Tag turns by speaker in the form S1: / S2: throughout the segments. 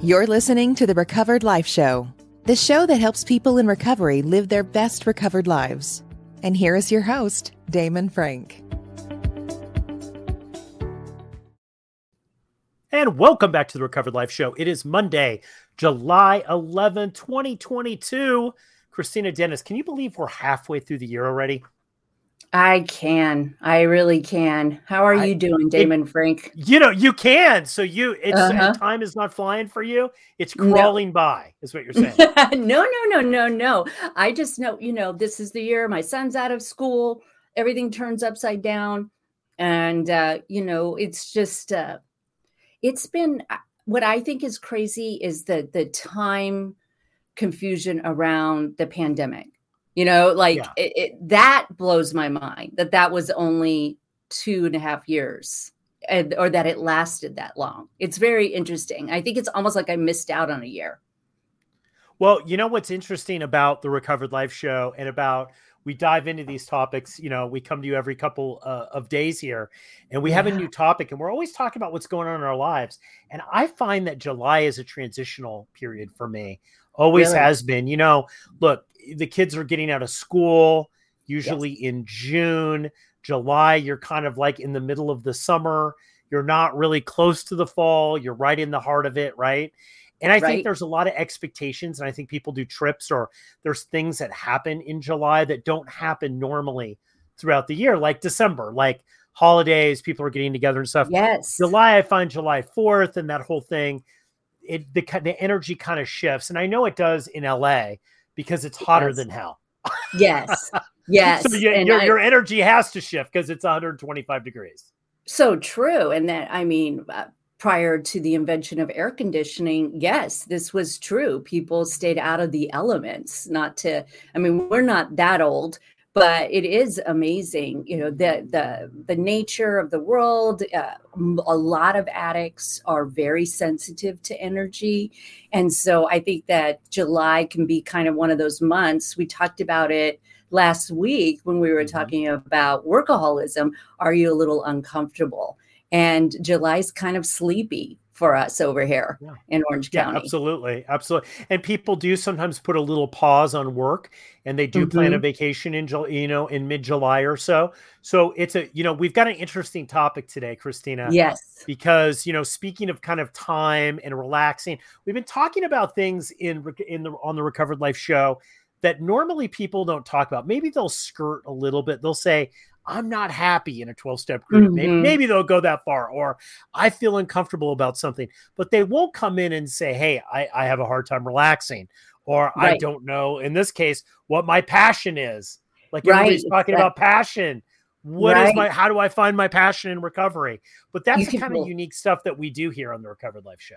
S1: You're listening to the Recovered Life Show, the show that helps people in recovery live their best recovered lives. And here is your host, Damon Frank.
S2: And welcome back to the Recovered Life Show. It is Monday, July 11, 2022. Kristina Dennis, can you believe we're halfway through the year already?
S3: I can. I really can. How are I, you doing, Damon it, Frank?
S2: You know, you can. So you it's uh-huh. time is not flying for you. It's crawling no. by, is what you're saying.
S3: no, no, no, no, no. I just know, you know, this is the year my son's out of school, everything turns upside down. And uh, you know, it's just uh it's been uh, what I think is crazy is the the time confusion around the pandemic you know, like yeah. it, it, that blows my mind that that was only two and a half years and, or that it lasted that long. It's very interesting. I think it's almost like I missed out on a year.
S2: Well, you know what's interesting about the Recovered Life show and about we dive into these topics. You know, we come to you every couple uh, of days here, and we yeah. have a new topic, and we're always talking about what's going on in our lives. And I find that July is a transitional period for me, always really? has been. You know, look, the kids are getting out of school usually yes. in June, July. You're kind of like in the middle of the summer. You're not really close to the fall. You're right in the heart of it, right? And I right. think there's a lot of expectations, and I think people do trips or there's things that happen in July that don't happen normally throughout the year, like December, like holidays, people are getting together and stuff.
S3: Yes.
S2: July, I find July 4th and that whole thing, it the, the energy kind of shifts. And I know it does in LA because it's hotter yes. than hell.
S3: yes. Yes.
S2: so you, your, I, your energy has to shift because it's 125 degrees.
S3: So true. And that, I mean, uh, prior to the invention of air conditioning, yes, this was true. People stayed out of the elements, not to, I mean, we're not that old, but it is amazing you know the the the nature of the world uh, a lot of addicts are very sensitive to energy. And so i think that july can be kind of one of those months. We talked about it last week when we were mm-hmm. talking about workaholism. Are you a little uncomfortable? And july's kind of sleepy for us over here yeah. in Orange County.
S2: Yeah, absolutely. Absolutely. And people do sometimes put a little pause on work and they do mm-hmm. plan a mm-hmm. vacation in you know in mid-July or so. So it's a you know, we've got an interesting topic today, Kristina.
S3: Yes.
S2: Because, you know, speaking of kind of time and relaxing, we've been talking about things in in the on the Recovered Life show that normally people don't talk about. Maybe they'll skirt a little bit. They'll say, I'm not happy in a 12 step group. Mm-hmm. Maybe, maybe, they'll go that far, or I feel uncomfortable about something, but they won't come in and say, Hey, I, I have a hard time relaxing, or right. I don't know, in this case, what my passion is. Like right. everybody's talking about passion. What right. is my, how do I find my passion in recovery? But that's you the kind of unique stuff that we do here on the Recovered Life Show.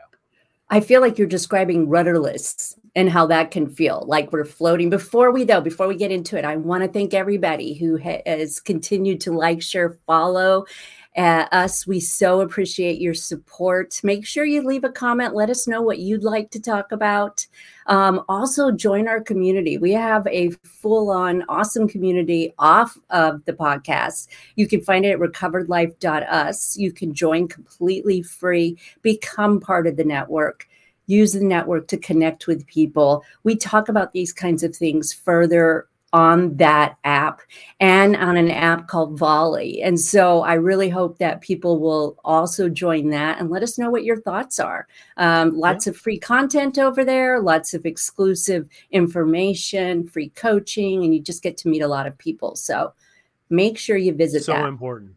S3: I feel like you're describing rudderless and how that can feel like we're floating. Before we though, before we get into it, I want to thank everybody who has continued to like, share, follow, uh, us. We so appreciate your support. Make sure you leave a comment. Let us know what you'd like to talk about. Um, also, join our community. We have a full on awesome community off of the podcast. You can find it at recoveredlife.us. You can join completely free, become part of the network use the network to connect with people. We talk about these kinds of things further on that app and on an app called Volley. And so I really hope that people will also join that and let us know what your thoughts are. Um, lots yeah. of free content over there, lots of exclusive information, free coaching, and you just get to meet a lot of people. So make sure you visit
S2: so
S3: that.
S2: important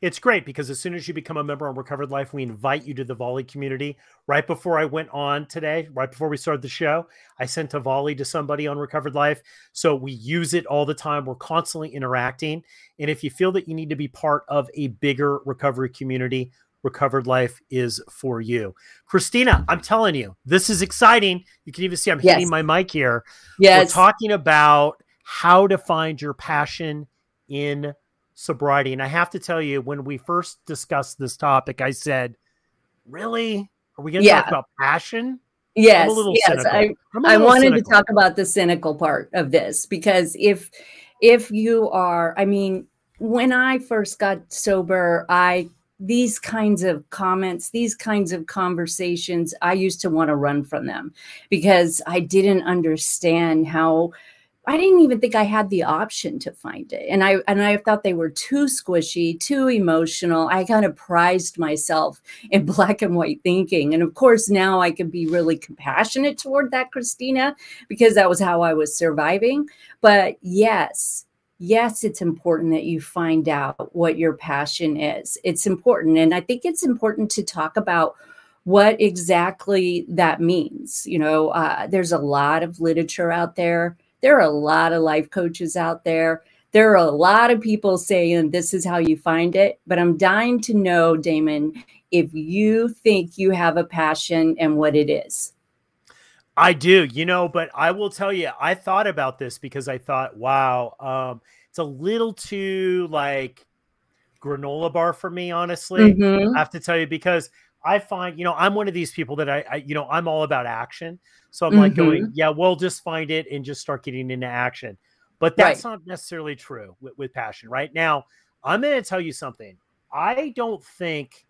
S2: it's great because as soon as you become a member on Recovered Life, we invite you to the Volley community. Right before I went on today, right before we started the show, I sent a Volley to somebody on Recovered Life. So we use it all the time. We're constantly interacting. And if you feel that you need to be part of a bigger recovery community, Recovered Life is for you. Kristina, I'm telling you, this is exciting. You can even see I'm yes. hitting my mic here.
S3: Yes.
S2: We're talking about how to find your passion in sobriety. And I have to tell you, when we first discussed this topic, I said, Really? Are we going to yeah. talk about passion?
S3: Yes, yes. I, I wanted cynical. to talk about the cynical part of this because if if you are, I mean, when I first got sober, I these kinds of comments, these kinds of conversations, I used to want to run from them because I didn't understand how I didn't even think I had the option to find it. And I and I thought they were too squishy, too emotional. I kind of prized myself in black and white thinking. And of course, now I can be really compassionate toward that Kristina because that was how I was surviving. But yes, yes, it's important that you find out what your passion is. It's important. And I think it's important to talk about what exactly that means. You know, uh, there's a lot of literature out there there are a lot of life coaches out there. There are a lot of people saying this is how you find it. But I'm dying to know, Damon, if you think you have a passion and what it is.
S2: I do, you know, but I will tell you, I thought about this because I thought, wow, um, it's a little too like granola bar for me, honestly. Mm-hmm. I have to tell you, because I find, you know, I'm one of these people that I, I you know, I'm all about action. So I'm mm-hmm. like going, mm-hmm. yeah, we'll just find it and just start getting into action. But that's right. not necessarily true with, with passion. Right now, I'm going to tell you something. I don't think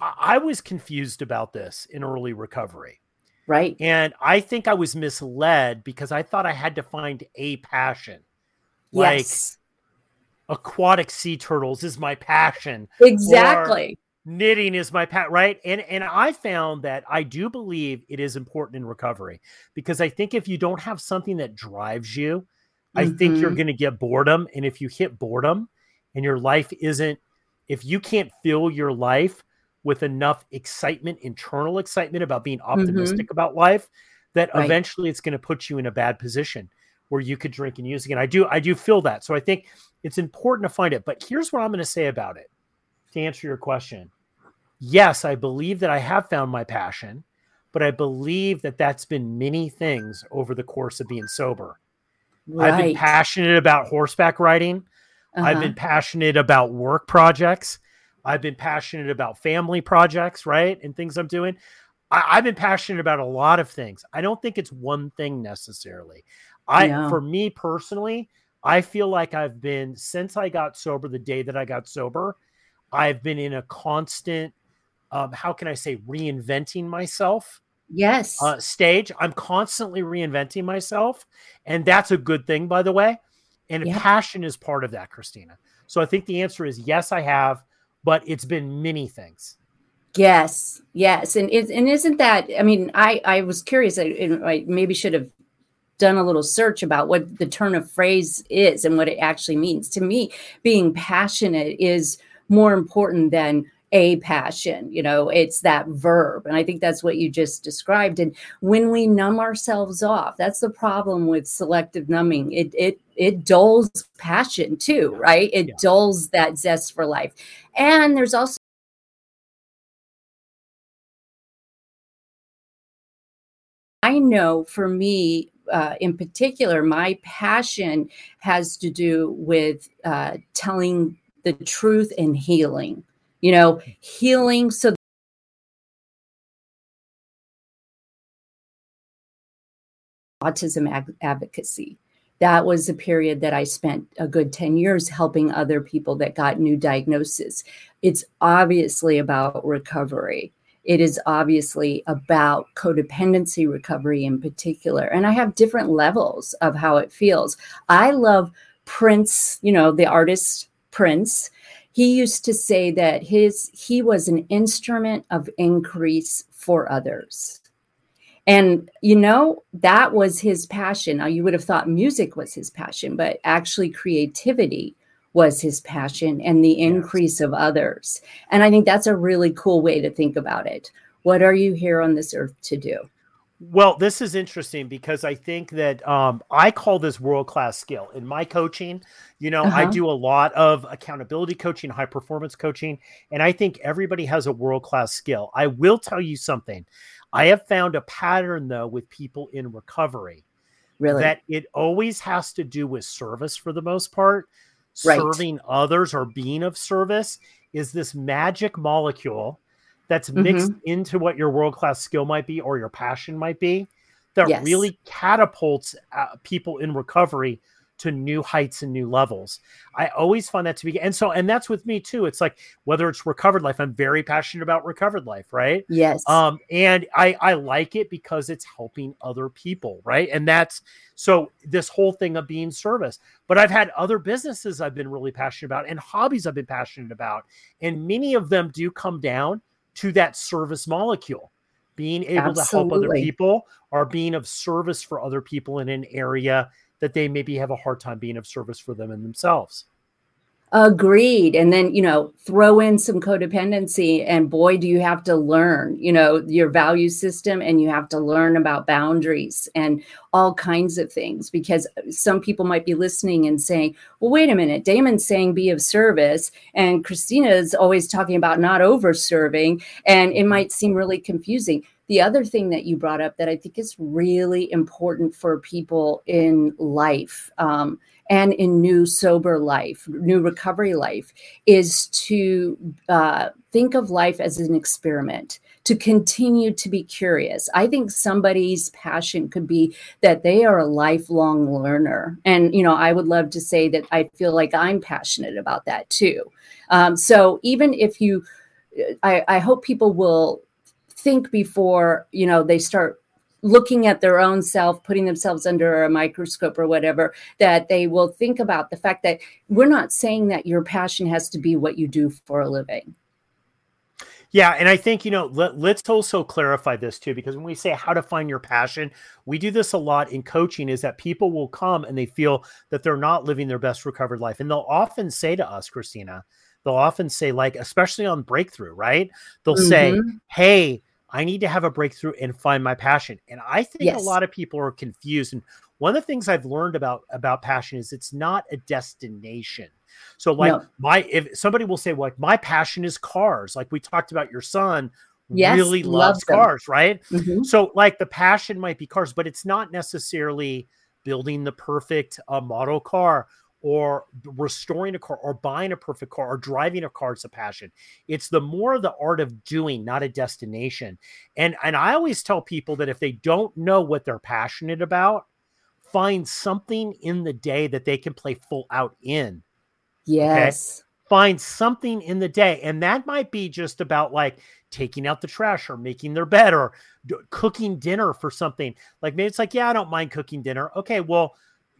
S2: I, I was confused about this in early recovery.
S3: Right.
S2: And I think I was misled because I thought I had to find a passion. Yes. Like aquatic sea turtles is my passion.
S3: Exactly
S2: knitting is my pat right and and i found that i do believe it is important in recovery because i think if you don't have something that drives you mm-hmm. i think you're mm-hmm. going to get boredom and if you hit boredom and your life isn't if you can't fill your life with enough excitement internal excitement about being optimistic mm-hmm. about life that right. eventually it's going to put you in a bad position where you could drink and use again i do i do feel that so i think it's important to find it but here's what i'm going to say about it to answer your question yes, I believe that I have found my passion, but I believe that that's been many things over the course of being sober. Right. I've been passionate about horseback riding. Uh-huh. I've been passionate about work projects. I've been passionate about family projects, right? And things I'm doing. I, have been passionate about a lot of things. I don't think it's one thing necessarily. I, yeah. for me personally, I feel like I've been since I got sober, the day that I got sober, I've been in a constant um, how can I say, reinventing myself.
S3: Yes.
S2: Uh, stage. I'm constantly reinventing myself. And that's a good thing, by the way. And yeah. passion is part of that, Kristina. So I think the answer is yes, I have, but it's been many things.
S3: Yes, yes, and and isn't that? I mean, I I was curious. I, I maybe should have done a little search about what the turn of phrase is and what it actually means. To me, being passionate is more important than a passion you know it's that verb. And i think that's what you just described. And when we numb ourselves off that's the problem with selective numbing. It it it dulls passion too right? It yeah. dulls that zest for life. And there's also I know for me, uh, in particular, my passion has to do with uh, telling the truth and healing you know, healing so autism ag- advocacy. That was a period that I spent a good 10 years helping other people that got new diagnoses. It's obviously about recovery. It is obviously about codependency recovery in particular. And I have different levels of how it feels. I love Prince, you know, the artist Prince he used to say that his he was an instrument of increase for others. And you know that was his passion. Now you would have thought music was his passion but actually creativity was his passion and the increase of others. And i think that's a really cool way to think about it. What are you here on this earth to do
S2: well, this is interesting because I think that um, I call this world class skill in my coaching. You know, uh-huh. I do a lot of accountability coaching, high performance coaching, and I think everybody has a world class skill. I will tell you something. I have found a pattern though with people in recovery. Really? That it always has to do with service for the most part. Right. Serving others or being of service is this magic molecule that's mixed mm-hmm. into what your world class skill might be or your passion might be that yes. really catapults uh, people in recovery to new heights and new levels. I always find that to be, and so, and that's with me too. It's like whether it's recovered life, I'm very passionate about recovered life, right?
S3: Yes.
S2: Um, and I I like it because it's helping other people, right? And that's so this whole thing of being service. But I've had other businesses I've been really passionate about and hobbies I've been passionate about, and many of them do come down to that service molecule being able Absolutely. to help other people or being of service for other people in an area that they maybe have a hard time being of service for them and themselves.
S3: Agreed. And then, you know, throw in some codependency, and boy, do you have to learn, you know, your value system and you have to learn about boundaries and all kinds of things because some people might be listening and saying, well, wait a minute, Damon's saying be of service, and Kristina's always talking about not over serving, and it might seem really confusing. The other thing that you brought up that I think is really important for people in life um, and in new sober life, new recovery life, is to uh, think of life as an experiment, to continue to be curious. I think somebody's passion could be that they are a lifelong learner. And, you know, I would love to say that I feel like I'm passionate about that too. Um, so even if you, I, I hope people will think before you know they start looking at their own self, putting themselves under a microscope or whatever, that they will think about the fact that we're not saying that your passion has to be what you do for a living.
S2: Yeah, and I think you know let, us also clarify this too because when we say how to find your passion, we do this a lot in coaching is that people will come and they feel that they're not living their best recovered life and they'll often say to us, Kristina, they'll often say like especially on breakthrough, right? They'll mm-hmm. say, "Hey, I need to have a breakthrough and find my passion. And I think yes. a lot of people are confused. And one of the things I've learned about about passion is it's not a destination. So like no. my if somebody will say well, like my passion is cars, like we talked about your son yes, really loves cars, right? Mm-hmm. So like the passion might be cars, but it's not necessarily building the perfect uh, model car or restoring a car or buying a perfect car or driving a car is a passion. It's the more the art of doing, not a destination. And and I always tell people that if they don't know what they're passionate about, find something in the day that they can play full out in.
S3: Yes.
S2: Okay? Find something in the day. And that might be just about like taking out the trash or making their bed or cooking dinner for something. Like maybe it's like, yeah, I don't mind cooking dinner. Okay, well,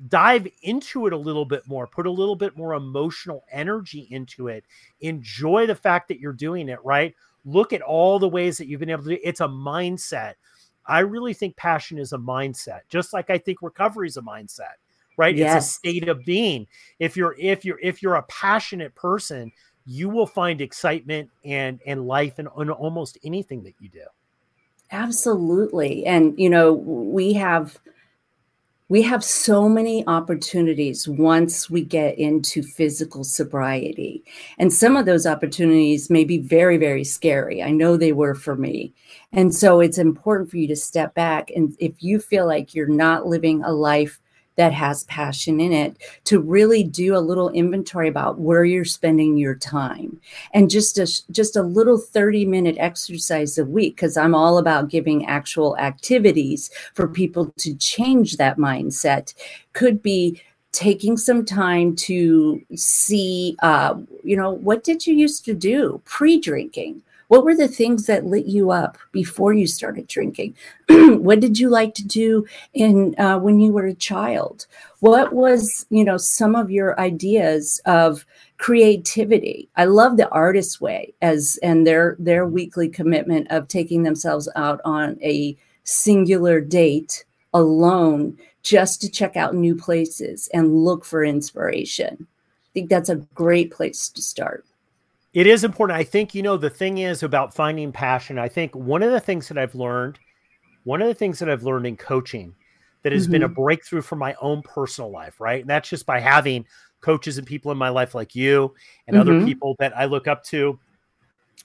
S2: dive into it a little bit more, put a little bit more emotional energy into it. Enjoy the fact that you're doing it, right? Look at all the ways that you've been able to do it. It's a mindset. I really think passion is a mindset, just like I think recovery is a mindset, right? Yes. It's a state of being. If you're if you're if you're a passionate person, you will find excitement and and life in, in almost anything that you do.
S3: Absolutely. And you know, we have we have so many opportunities once we get into physical sobriety. And some of those opportunities may be very, very scary. I know they were for me. And so it's important for you to step back. And if you feel like you're not living a life that has passion in it to really do a little inventory about where you're spending your time. And just a just a little 30 minute exercise a week because i'm all about giving actual activities for people to change that mindset. Could be taking some time to see uh, you know what did you used to do? Pre-drinking what were the things that lit you up before you started drinking? what did you like to do in uh, when you were a child? What was you know some of your ideas of creativity? I love the artist way as and their their weekly commitment of taking themselves out on a singular date alone just to check out new places and look for inspiration. I think that's a great place to start.
S2: It is important. I think, you know, the thing is about finding passion. I think one of the things that I've learned, one of the things that I've learned in coaching that has mm-hmm. been a mm-hmm. breakthrough for my own personal life, right? And that's just by having coaches and people in my life like you and mm-hmm. other people that I look up to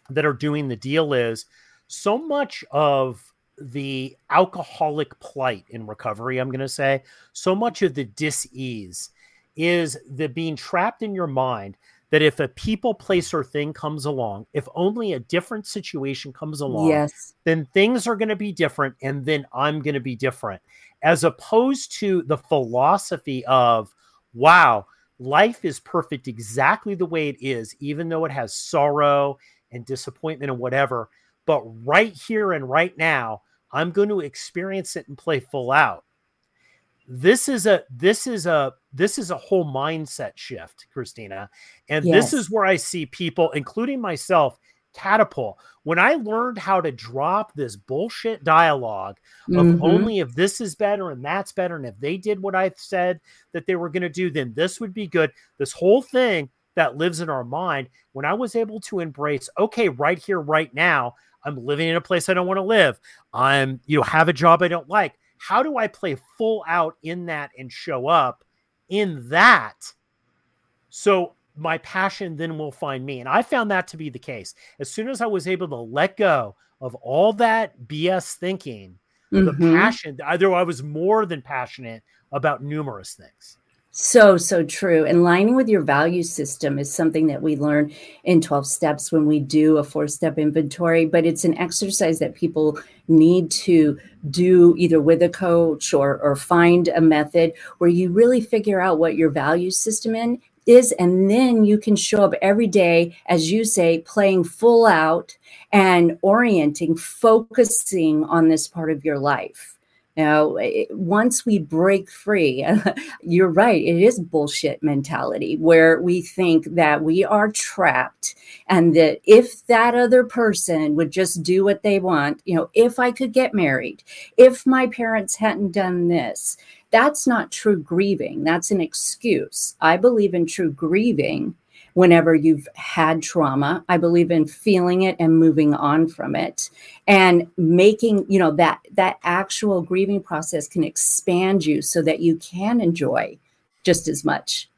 S2: that are doing the deal is so much of the alcoholic plight in recovery, I'm going to say, so much of the dis-ease is the being trapped in your mind that if a people, place, or thing comes along, if only a different situation comes along,
S3: yes.
S2: then things are going to be different and then I'm going to be different. As opposed to the philosophy of wow, life is perfect exactly the way it is, even though it has sorrow and disappointment and whatever. But right here and right now, I'm going to experience it and play full out. This is a this is a this is a whole mindset shift, Kristina. And yes. this is where I see people, including myself, catapult. When I learned how to drop this bullshit dialogue of mm-hmm. only if this is better and that's better, and if they did what I said that they were going to do, then this would be good. This whole thing that lives in our mind, when I was able to embrace, okay, right here, right now, I'm living in a place I don't want to live. I'm, you know, have a job I don't like. How do I play full out in that and show up in that? So my passion then will find me. And I found that to be the case. As soon as I was able to let go of all that BS thinking, mm-hmm. the passion, either I was more than passionate about numerous things.
S3: So, so true. And lining with your value system is something that we learn in 12 steps when we do a four step inventory, but it's an exercise that people need to do either with a coach or, or find a method where you really figure out what your value system in, is. And then you can show up every day, as you say, playing full out and orienting, focusing on this part of your life. Now, eh, once we break free, you're right, it is bullshit mentality where we think that we are trapped and that if that other person would just do what they want, you know, if I could get married, if my parents hadn't done this, that's not true grieving. That's an excuse. I believe in true grieving whenever you've had trauma. I believe in feeling it and moving on from it and making, you know, that that actual grieving process can expand you so that you can enjoy just as much.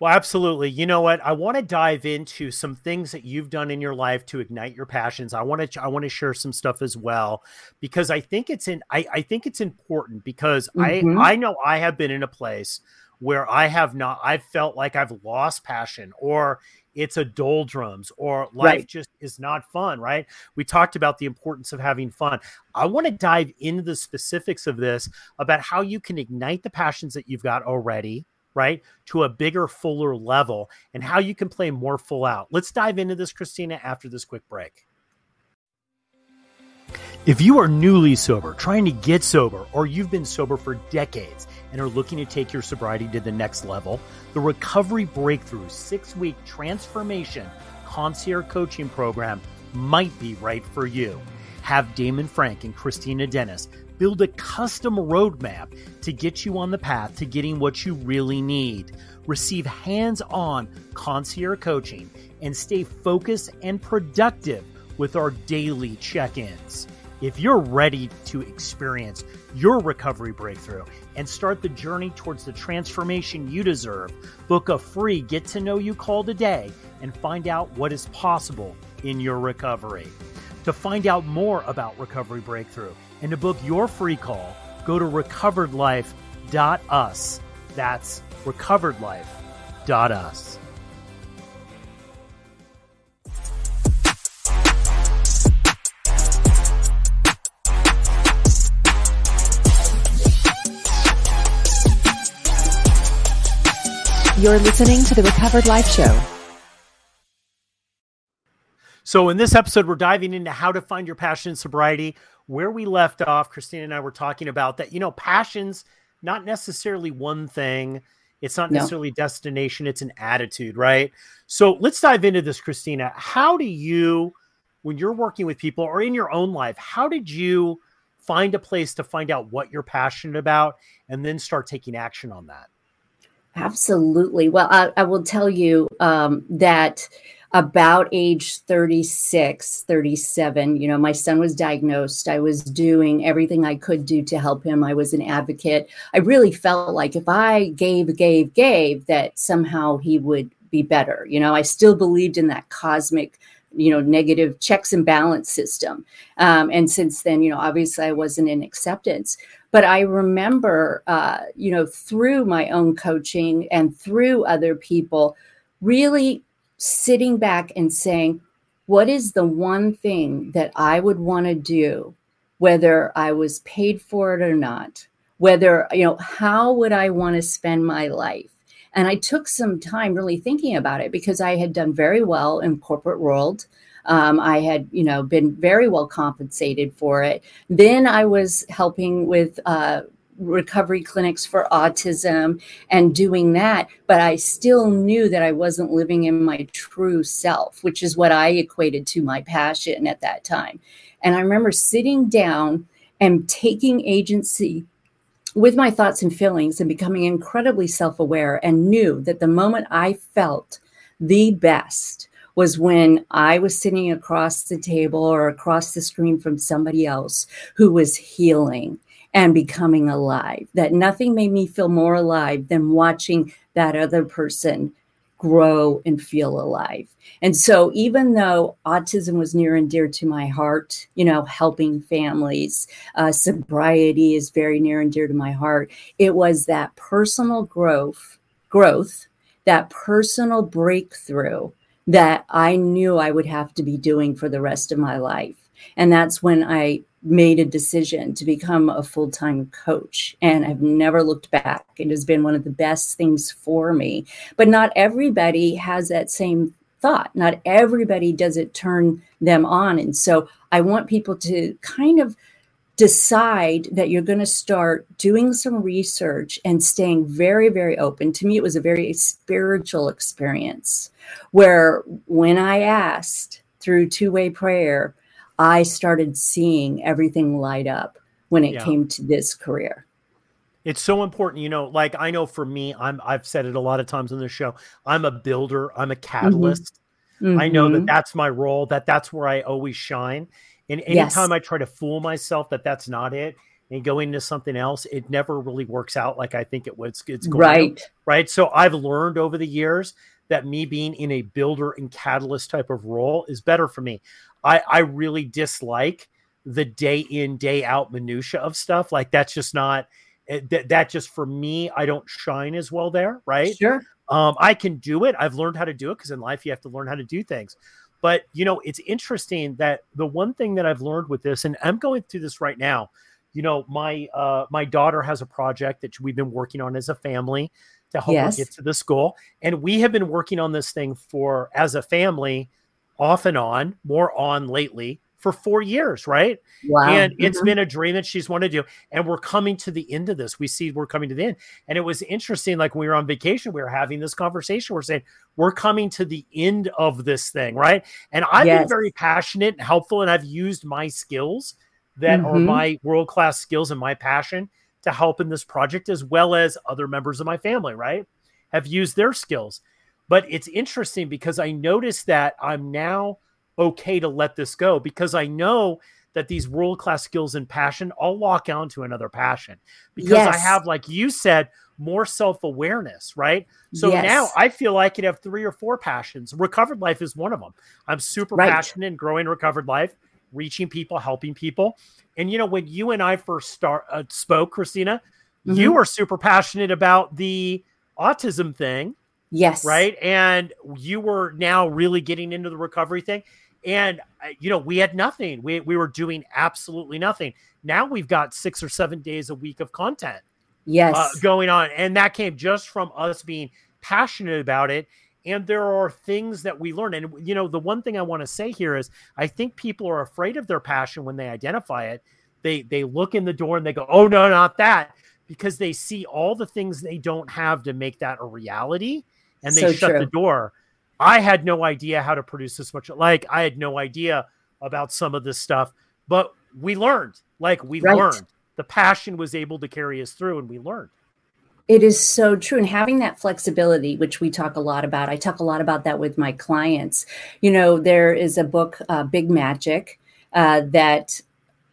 S2: Well, absolutely. You know what? I want to dive into some things that you've done in your life to ignite your passions. I want to I want to share some stuff as well because I think it's in I, I think it's important because mm-hmm. I I know I have been in a place where I have not, I've felt like I've lost passion or it's a doldrums or life right. just is not fun, right? We talked about the importance of having fun. I want to dive into the specifics of this about how you can ignite the passions that you've got already, right, to a bigger, fuller level and how you can play more full out. Let's dive into this, Kristina, after this quick break. If you are newly sober, trying to get sober, or you've been sober for decades, and are looking to take your sobriety to the next level, the Recovery Breakthrough six week transformation concierge coaching program might be right for you. Have Damon Frank and Kristina Dennis build a custom roadmap to get you on the path to getting what you really need. Receive hands on concierge coaching and stay focused and productive with our daily check ins. If you're ready to experience your recovery breakthrough and start the journey towards the transformation you deserve, book a free get to know you call today and find out what is possible in your recovery. To find out more about Recovery Breakthrough and to book your free call, go to recoveredlife.us. That's recoveredlife.us.
S1: You're listening to the Recovered Life Show.
S2: So, in this episode, we're diving into how to find your passion in sobriety. Where we left off, Kristina and I were talking about that, you know, passion's not necessarily one thing, it's not necessarily destination, it's an attitude, right? So, let's dive into this, Kristina. How do you, when you're working with people or in your own life, how did you find a place to find out what you're passionate about and then start taking action on that?
S3: Absolutely. Well, I, I will tell you um, that about age 36, 37, you know, my son was diagnosed. I was doing everything I could do to help him. I was an advocate. I really felt like if I gave, gave, gave, that somehow he would be better. You know, I still believed in that cosmic you know negative checks and balance system um, and since then you know obviously i wasn't in acceptance but I remember, uh, you know, through my own coaching and through other people, really sitting back and saying, what is the one thing that I would want to do, whether I was paid for it or not? whether, you know, how would I want to spend my life? And I took some time really thinking about it because I had done very well in corporate world. Um, I had, you know, been very well compensated for it. Then I was helping with uh, recovery clinics for autism and doing that, but I still knew that I wasn't living in my true self, which is what I equated to my passion at that time. And I remember sitting down and taking agency with my thoughts and feelings and becoming incredibly self aware and knew that the moment I felt the best was when I was sitting across the table or across the screen from somebody else who was healing and becoming alive. That nothing made me feel more alive than watching that other person grow and feel alive. And so, even though autism was near and dear to my heart, you know, helping families, uh, sobriety is very near and dear to my heart. It was that personal growth, growth, that personal breakthrough that I knew I would have to be doing for the rest of my life. And that's when I made a decision to become a full time coach. And I've never looked back. It has been one of the best things for me. But not everybody has that same thought. Not everybody does it turn them on. And so I want people to kind of decide that you're going to start doing some research and staying very, very open. To me, it was a very spiritual experience where when I asked through two way prayer, I started seeing everything light up when it yeah. came to this career.
S2: It's so important, you know, like I know for me, I'm I've said it a lot of times on the show. I'm a builder, I'm a mm-hmm. catalyst. Mm-hmm. I know that mm-hmm. that's my role, that that's where I always shine. And anytime yes. I try to fool myself that that's not it and go into something else, it never really works out like I think it was. It's going
S3: right,
S2: to, right. So I've learned over the years that me being in a builder and catalyst type of role is better for me. I, I really dislike the day in day out minutia of stuff. Like that's just not eh, that that just for me. I don't shine as well there, right?
S3: Sure.
S2: Um, I can do it. I've learned how to do it because in life you have to learn how to do things. But you know, it's interesting that the one thing that I've learned with this, and I'm going through this right now. You know, my uh, my daughter has a project that we've been working on as a family to help yes. her get to the school, and we have been working on this thing for as a family off and on, more on lately for four years, right? Wow. And mm-hmm. it's been a dream that she's wanted to do. And we're coming to the end of this. We see we're coming to the end. And it was interesting. Like when we were on vacation, we were having this conversation. We're saying, we're coming to the end of this thing, right? And I've yes. been very passionate and helpful, and I've used my skills that mm-hmm. are my world class skills and my passion to help in this project, as well as other members of my family, right? Have used their skills. But it's interesting because I noticed that I'm now okay to let this go because I know that these world class skills and passion, I'll lock onto another passion because yes. I have, like you said, more self awareness, right? So yes. now I feel like I could have three or four passions. Recovered life is one of them. I'm super right. passionate in growing recovered life, reaching people, helping people. And you know, when you and I first start uh, spoke, Kristina, mm-hmm. you were super passionate about the autism thing
S3: Yes.
S2: Right. And you were now really getting into the recovery thing. And, uh, you know, we had nothing. We, we were doing absolutely nothing. Now we've got six or seven days a week of content uh,
S3: yes. Uh,
S2: going on. And that came just from us being passionate about it. And there are things that we learn. And, you know, the one thing I want to say here is I think people are afraid of their passion when they identify it. They, they look in the door and they go, oh, no, not that, because they see all the things they don't have to make that a reality and they so shut true. the door. I had no idea how to produce this much. Like I had no idea about some of this stuff, but we learned. Like we right. learned. The passion was able to carry us through, and we learned.
S3: It is so true. And having that flexibility, which we talk a lot about, I talk a lot about that with my clients. You know, there is a book, uh, Big Magic, uh, that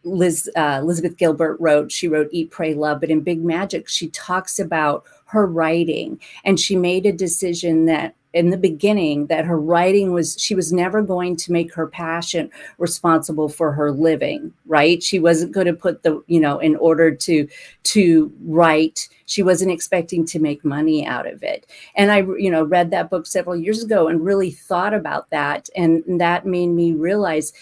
S3: Liz, uh, Elizabeth Gilbert wrote. She wrote Eat, Pray, Love. But in Big Magic, she talks about her writing. And she made a decision that in the beginning that her writing was she was never going to make her passion responsible for her living right? She wasn't going to put the you know in order to to write. She wasn't expecting to make money out of it. And i you know read that book several years ago and really thought about that and that made me realize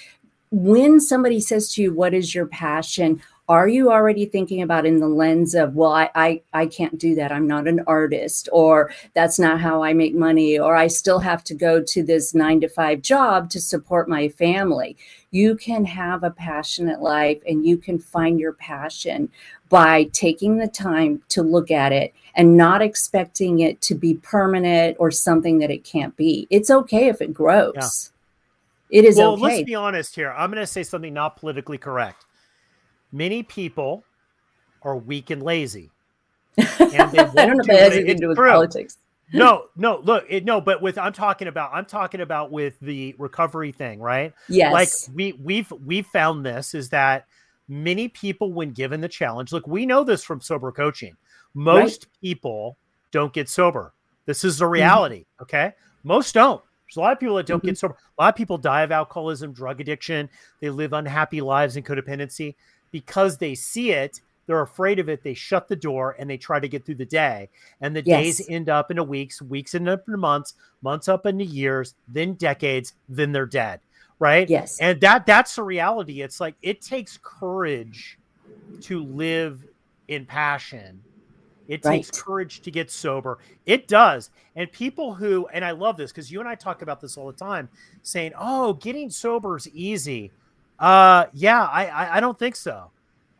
S3: when somebody says to you what is your passion are you already thinking about in the lens of well I, I i can't do that. I'm not an artist or that's not how i make money or i still have to go to this nine to five job to support my family? You can have a passionate life and you can find your passion by taking the time to look at it and not expecting it to be permanent or something that it can't be. It's okay if it grows. Yeah. it is well, okay.
S2: let's be honest here. I'm going to say something not politically correct many people are weak and lazy.
S3: And they I don't know if that has anything to do with politics.
S2: no, no, look, it, no, but with I'm talking about I'm talking about with the recovery thing, right?
S3: Yes.
S2: Like we we've we've found this is that many people when given the challenge, look, we know this from sober coaching. Most right. people don't get sober. This is the mm-hmm. reality, mm-hmm. okay? Most don't. There's a lot of people that don't mm-hmm. get sober. A lot of people die of alcoholism, drug addiction. They live unhappy lives and codependency because they see it, they're afraid of it. They shut the door and they try to get through the day. And the yes. days end up into weeks, weeks end up into months, months up into years, then decades, then they're dead. Right.
S3: Yes.
S2: And that that's the reality. It's like it takes courage to live in passion. It right. takes courage to get sober. It does. And people who, and I love this because you and I talk about this all the time, saying, oh, getting sober is easy. Uh, yeah, I, I, I don't think so.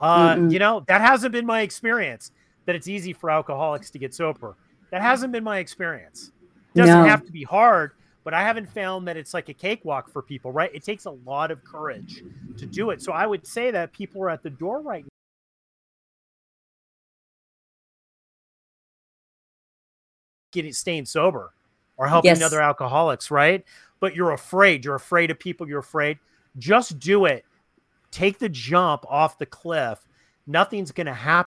S2: Uh, mm you know, that hasn't been my experience. That it's easy for alcoholics to get sober. That hasn't been my experience. It doesn't no. have to be hard, but I haven't found that it's like a cakewalk for people. Right? It takes a lot of courage to do it. So I would say that people are at the door right now. Getting staying sober or helping yes. other alcoholics, right? But you're afraid. You're afraid of people. You're afraid. Just do it. Take the jump off the cliff. Nothing's going to happen.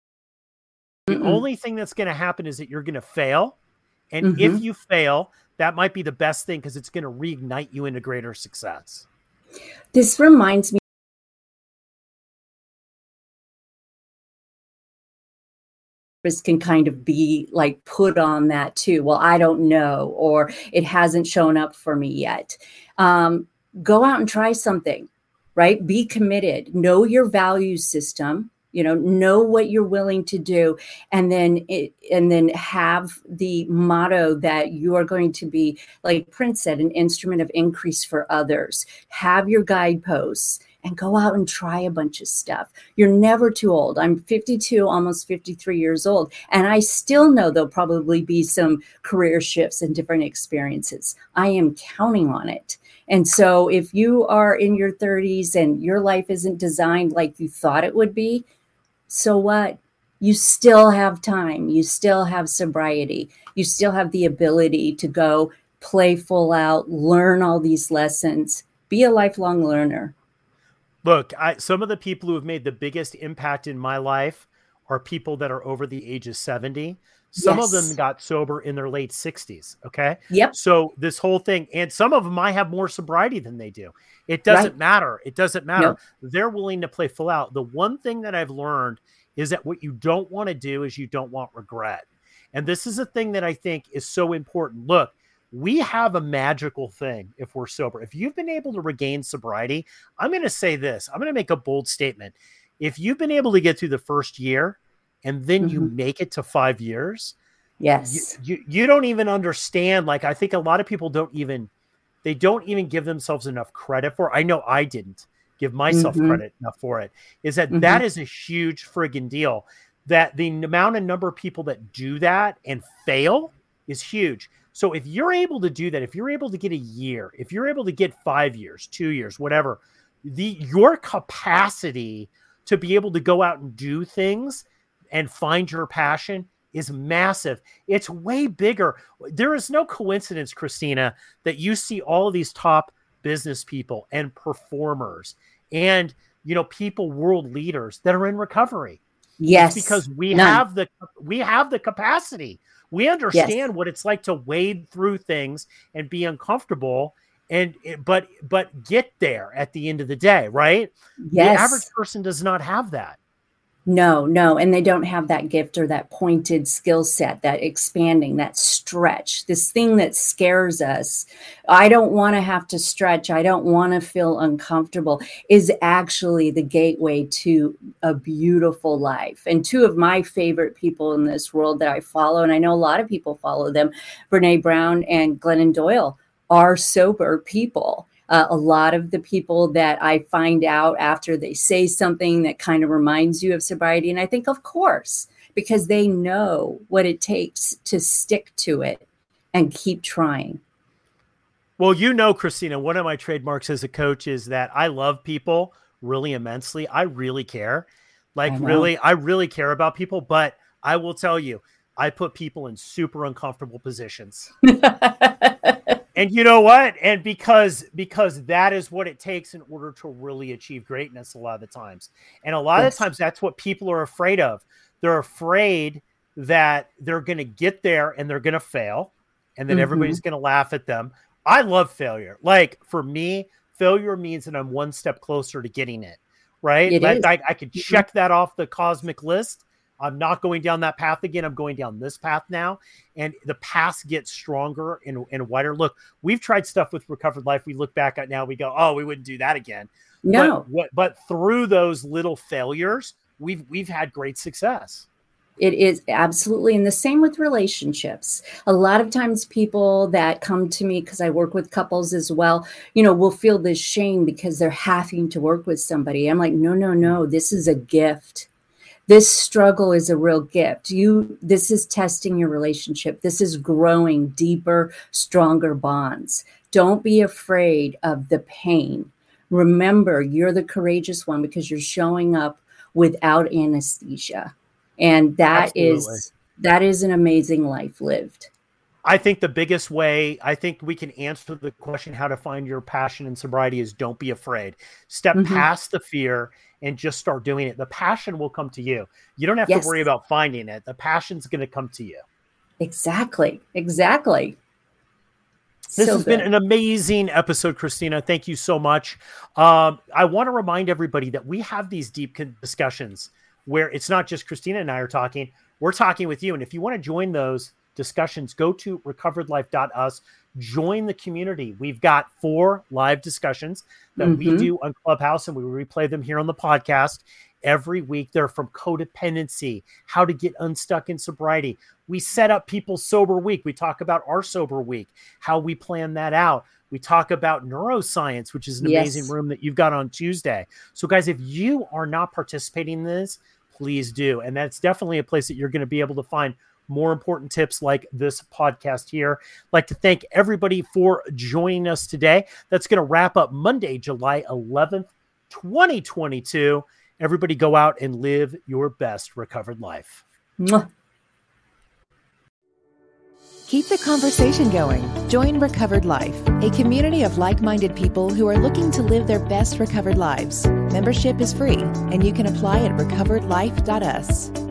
S2: Mm-mm. The only thing that's going to happen is that you're going to fail. And mm-hmm. if you fail, that might be the best thing because it's going to reignite you into greater success.
S3: This reminds me This can kind of be like put on that too. Well, I don't know, or it hasn't shown up for me yet. Um, go out and try something, right? Be committed, know your value system, you know, know what you're willing to do, and then it, and then have the motto that you are going to be, like Prince said, an instrument of increase for others. Have your guideposts and go out and try a bunch of stuff. You're never too old. I'm 52, almost 53 years old, and I still know there'll probably be some career shifts and different experiences. I am counting on it. And so if you are in your 30s and your life isn't designed like you thought it would be, so what? You still have time. You still have sobriety. You still have the ability to go play full out, learn all these lessons, be a lifelong learner.
S2: Look, I, some of the people who have made the biggest impact in my life are people that are over the age of 70 some yes. of them got sober in their late 60s. Okay.
S3: Yep.
S2: So this whole thing, and some of them might have more sobriety than they do. It doesn't right. matter. It doesn't matter. Nope. They're willing to play full out. The one thing that I've learned is that what you don't want to do is you don't want regret. And this is a thing that I think is so important. Look, we have a magical thing if we're sober. If you've been able to regain sobriety, I'm going to say this I'm going to make a bold statement. If you've been able to get through the first year, and then mm-hmm. you make it to five years
S3: yes
S2: you, you, you don't even understand like i think a lot of people don't even they don't even give themselves enough credit for i know i didn't give myself mm-hmm. credit enough for it is that, mm-hmm. that is a huge friggin deal that the amount and number of people that do that and fail is huge so if you're able to do that if you're able to get a year if you're able to get five years two years whatever the your capacity to be able to go out and do things and find your passion is massive. It's way bigger. There is no coincidence, Kristina, that you see all of these top business people and performers and you know people world leaders that are in recovery.
S3: Yes.
S2: It's because we None. have the we have the capacity. We understand yes. what it's like to wade through things and be uncomfortable and but but get there at the end of the day, right?
S3: Yes.
S2: The average person does not have that.
S3: No, no. And they don't have that gift or that pointed skill set, that expanding, that stretch, this thing that scares us. I don't want to have to stretch. I don't want to feel uncomfortable is actually the gateway to a beautiful life. And two of my favorite people in this world that I follow, and I know a lot of people follow them, Brene Brown and Glennon Doyle, are sober people uh, a lot of the people that I find out after they say something that kind of reminds you of sobriety, and I think, of course, because they know what it takes to stick to it and keep trying.
S2: Well, you know, Kristina, one of my trademarks as a coach is that I love people really immensely. I really care. Like, I really, I really care about people. But I will tell you, I put people in super uncomfortable positions. and you know what? And because because that is what it takes in order to really achieve greatness a lot of the times. And a lot yes. of times that's what people are afraid of. They're afraid that they're going to get there and they're going to fail and then mm-hmm. everybody's going to laugh at them. I love failure. Like for me failure means that i'm one step closer to getting it right? It like, I, I could mm-hmm. check that off the cosmic list I'm not going down that path again. I'm going down this path now. And the paths get stronger and, and wider. Look, we've tried stuff with Recovered Life. We look back at now, we go, oh, we wouldn't do that again.
S3: No.
S2: But, but through those little failures, we've we've had great success.
S3: It is absolutely. And the same with relationships. A lot of times, people that come to me, because I work with couples as well, you know, will feel this shame because they're having to work with somebody. I'm like, no, no, no, this is a gift this struggle is a real gift you this is testing your relationship this is growing deeper stronger bonds don't be afraid of the pain remember you're the courageous one because you're showing up without anesthesia and that Absolutely. is that is an amazing life lived
S2: I think the biggest way I think we can answer the question how to find your passion in sobriety is don't be afraid. Step mm-hmm. past the fear and just start doing it. The passion will come to you. You don't have yes. to worry about finding it. The passion's going to come to you.
S3: Exactly. Exactly.
S2: This so has good. been an amazing episode, Kristina. Thank you so much. Um, I want to remind everybody that we have these deep discussions where it's not just Kristina and I are talking, we're talking with you. And if you want to join those discussions, go to recoveredlife.us, join the community. We've got four live discussions that mm-hmm. we do on Clubhouse and we replay them here on the podcast every week. They're from codependency, how to get unstuck in sobriety. We set up people's sober week. We talk about our sober week, how we plan that out. We talk about neuroscience, which is an yes. amazing room that you've got on Tuesday. So, guys, if you are not participating in this, please do. And that's definitely a place that you're going to be able to find more important tips like this podcast here. I'd like to thank everybody for joining us today. That's going to wrap up Monday, July 11th, 2022. Everybody go out and live your best recovered life. Mwah.
S1: Keep the conversation going. Join Recovered Life, a community of like minded people who are looking to live their best recovered lives. Membership is free, and you can apply at recoveredlife.us.